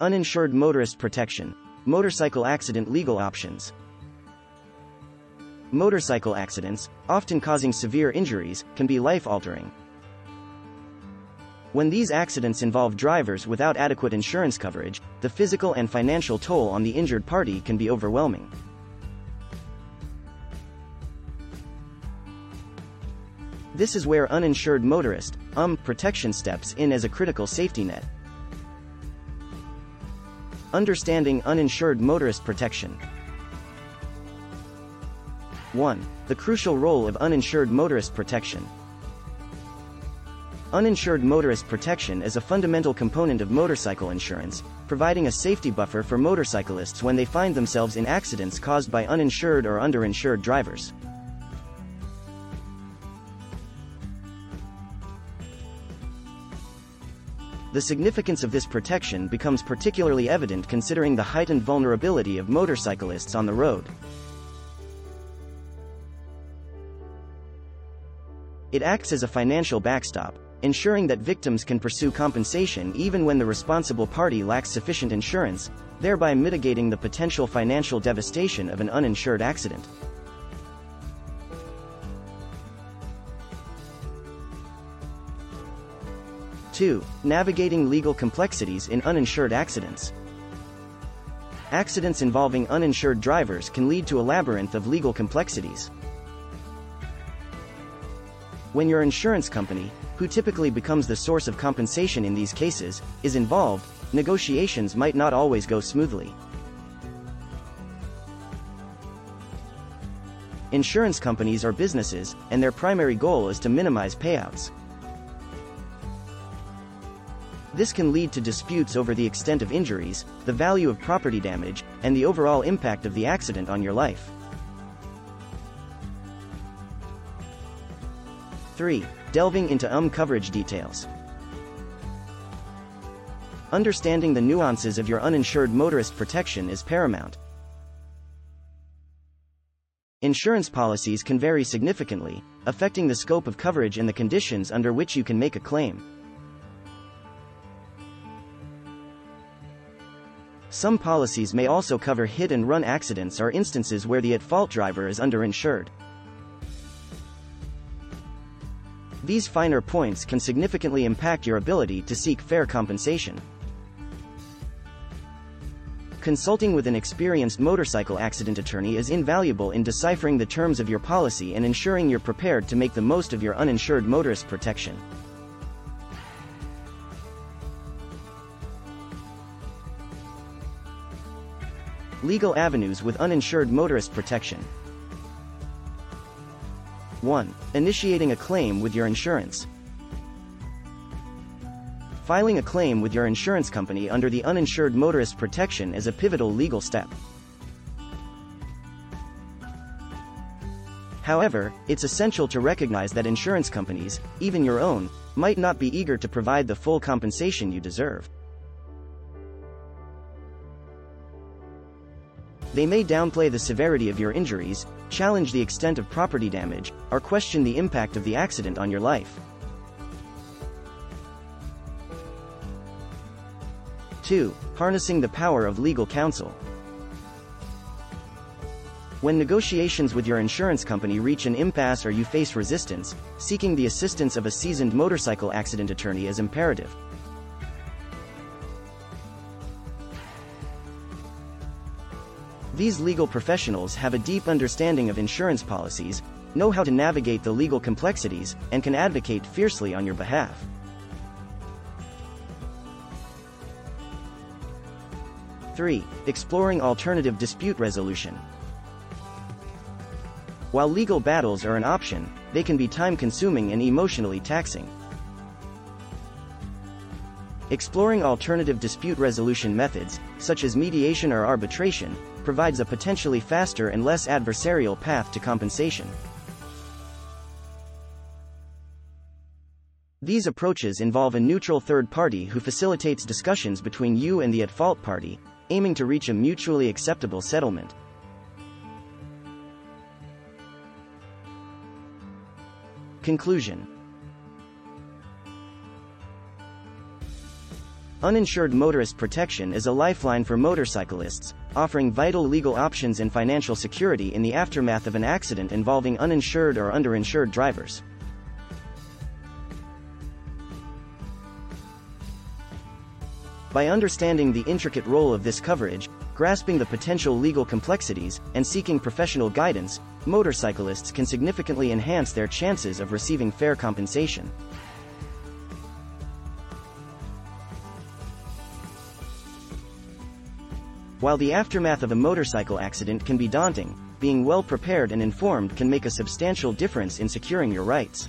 Uninsured motorist protection. Motorcycle accident legal options. Motorcycle accidents, often causing severe injuries, can be life-altering. When these accidents involve drivers without adequate insurance coverage, the physical and financial toll on the injured party can be overwhelming. This is where uninsured motorist, UM, protection steps in as a critical safety net. Understanding uninsured motorist protection. 1. The crucial role of uninsured motorist protection. Uninsured motorist protection is a fundamental component of motorcycle insurance, providing a safety buffer for motorcyclists when they find themselves in accidents caused by uninsured or underinsured drivers. The significance of this protection becomes particularly evident considering the heightened vulnerability of motorcyclists on the road. It acts as a financial backstop, ensuring that victims can pursue compensation even when the responsible party lacks sufficient insurance, thereby mitigating the potential financial devastation of an uninsured accident. Two, navigating legal complexities in uninsured accidents. Accidents involving uninsured drivers can lead to a labyrinth of legal complexities. When your insurance company, who typically becomes the source of compensation in these cases, is involved, negotiations might not always go smoothly. Insurance companies are businesses, and their primary goal is to minimize payouts. This can lead to disputes over the extent of injuries, the value of property damage, and the overall impact of the accident on your life. 3 delving into UM coverage details. Understanding the nuances of your uninsured motorist protection is paramount. Insurance policies can vary significantly, affecting the scope of coverage and the conditions under which you can make a claim. Some policies may also cover hit and run accidents or instances where the at-fault driver is underinsured. These finer points can significantly impact your ability to seek fair compensation. Consulting with an experienced motorcycle accident attorney is invaluable in deciphering the terms of your policy and ensuring you're prepared to make the most of your uninsured motorist protection. Legal avenues with uninsured motorist protection. 1. Initiating a claim with your insurance. Filing a claim with your insurance company under the uninsured motorist protection is a pivotal legal step. However, it's essential to recognize that insurance companies, even your own, might not be eager to provide the full compensation you deserve. They may downplay the severity of your injuries, challenge the extent of property damage, or question the impact of the accident on your life. 2. Harnessing the power of legal counsel. When negotiations with your insurance company reach an impasse or you face resistance, seeking the assistance of a seasoned motorcycle accident attorney is imperative. These legal professionals have a deep understanding of insurance policies, know how to navigate the legal complexities, and can advocate fiercely on your behalf. Three, exploring alternative dispute resolution. While legal battles are an option, they can be time-consuming and emotionally taxing. Exploring alternative dispute resolution methods, such as mediation or arbitration, provides a potentially faster and less adversarial path to compensation. These approaches involve a neutral third party who facilitates discussions between you and the at-fault party, aiming to reach a mutually acceptable settlement. Conclusion Uninsured motorist protection is a lifeline for motorcyclists, offering vital legal options and financial security in the aftermath of an accident involving uninsured or underinsured drivers. By understanding the intricate role of this coverage, grasping the potential legal complexities, and seeking professional guidance, motorcyclists can significantly enhance their chances of receiving fair compensation. While the aftermath of a motorcycle accident can be daunting, being well prepared and informed can make a substantial difference in securing your rights.